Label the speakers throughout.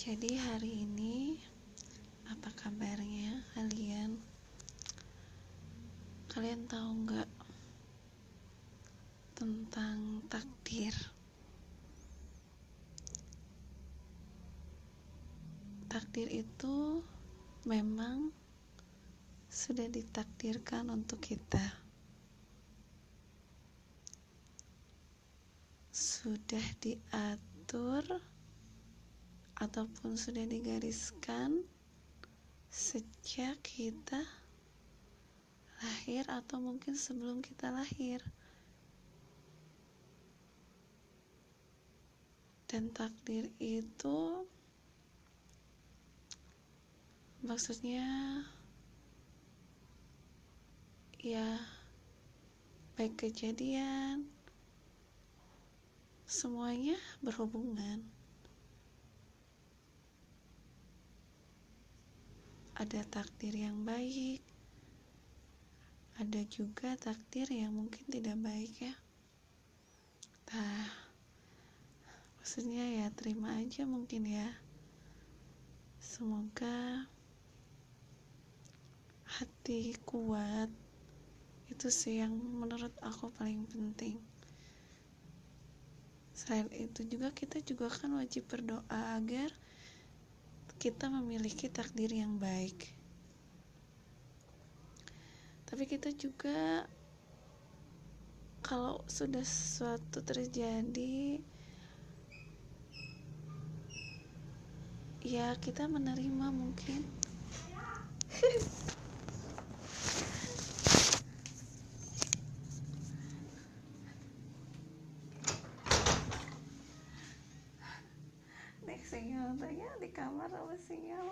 Speaker 1: Jadi hari ini apa kabarnya kalian? Kalian tahu nggak tentang takdir? Takdir itu memang sudah ditakdirkan untuk kita. Sudah diatur ataupun sudah digariskan sejak kita lahir atau mungkin sebelum kita lahir. Dan takdir itu maksudnya ya baik kejadian semuanya berhubungan. Ada takdir yang baik. Ada juga takdir yang mungkin tidak baik ya. Nah maksudnya ya terima aja mungkin ya. Semoga hati kuat. Itu sih yang menurut aku paling penting. Selain itu juga kita juga kan wajib berdoa agar kita memiliki takdir yang baik. Tapi kita juga kalau sudah sesuatu terjadi ya kita menerima mungkin sinyal. Tanya di kamar apa sinyal?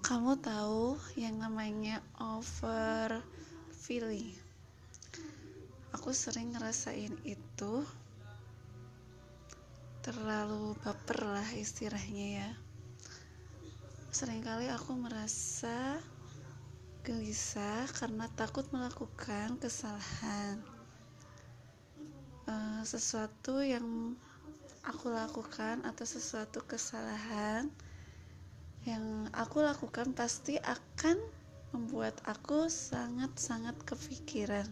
Speaker 1: Kamu tahu yang namanya over feeling aku sering ngerasain itu. Terlalu baper lah istilahnya ya. Seringkali aku merasa gelisah karena takut melakukan kesalahan uh, sesuatu yang aku lakukan atau sesuatu kesalahan yang aku lakukan pasti akan membuat aku sangat-sangat kepikiran.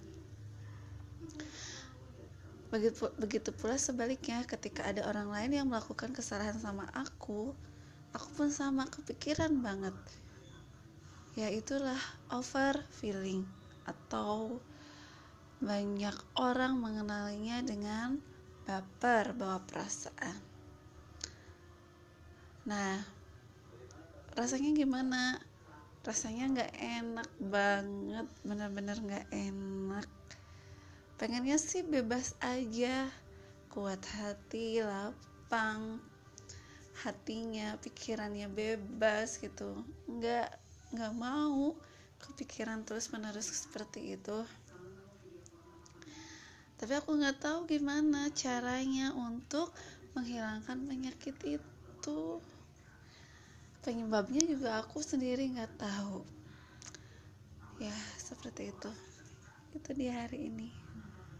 Speaker 1: Begitu, begitu pula sebaliknya ketika ada orang lain yang melakukan kesalahan sama aku, aku pun sama kepikiran banget. Ya itulah over feeling atau banyak orang mengenalinya dengan baper bawa perasaan. Nah, rasanya gimana? Rasanya nggak enak banget, bener-bener nggak enak. Pengennya sih bebas aja, kuat hati, lapang, hatinya, pikirannya bebas gitu. Nggak nggak mau kepikiran terus menerus seperti itu tapi aku nggak tahu gimana caranya untuk menghilangkan penyakit itu. Penyebabnya juga aku sendiri nggak tahu. Ya seperti itu. Itu di hari ini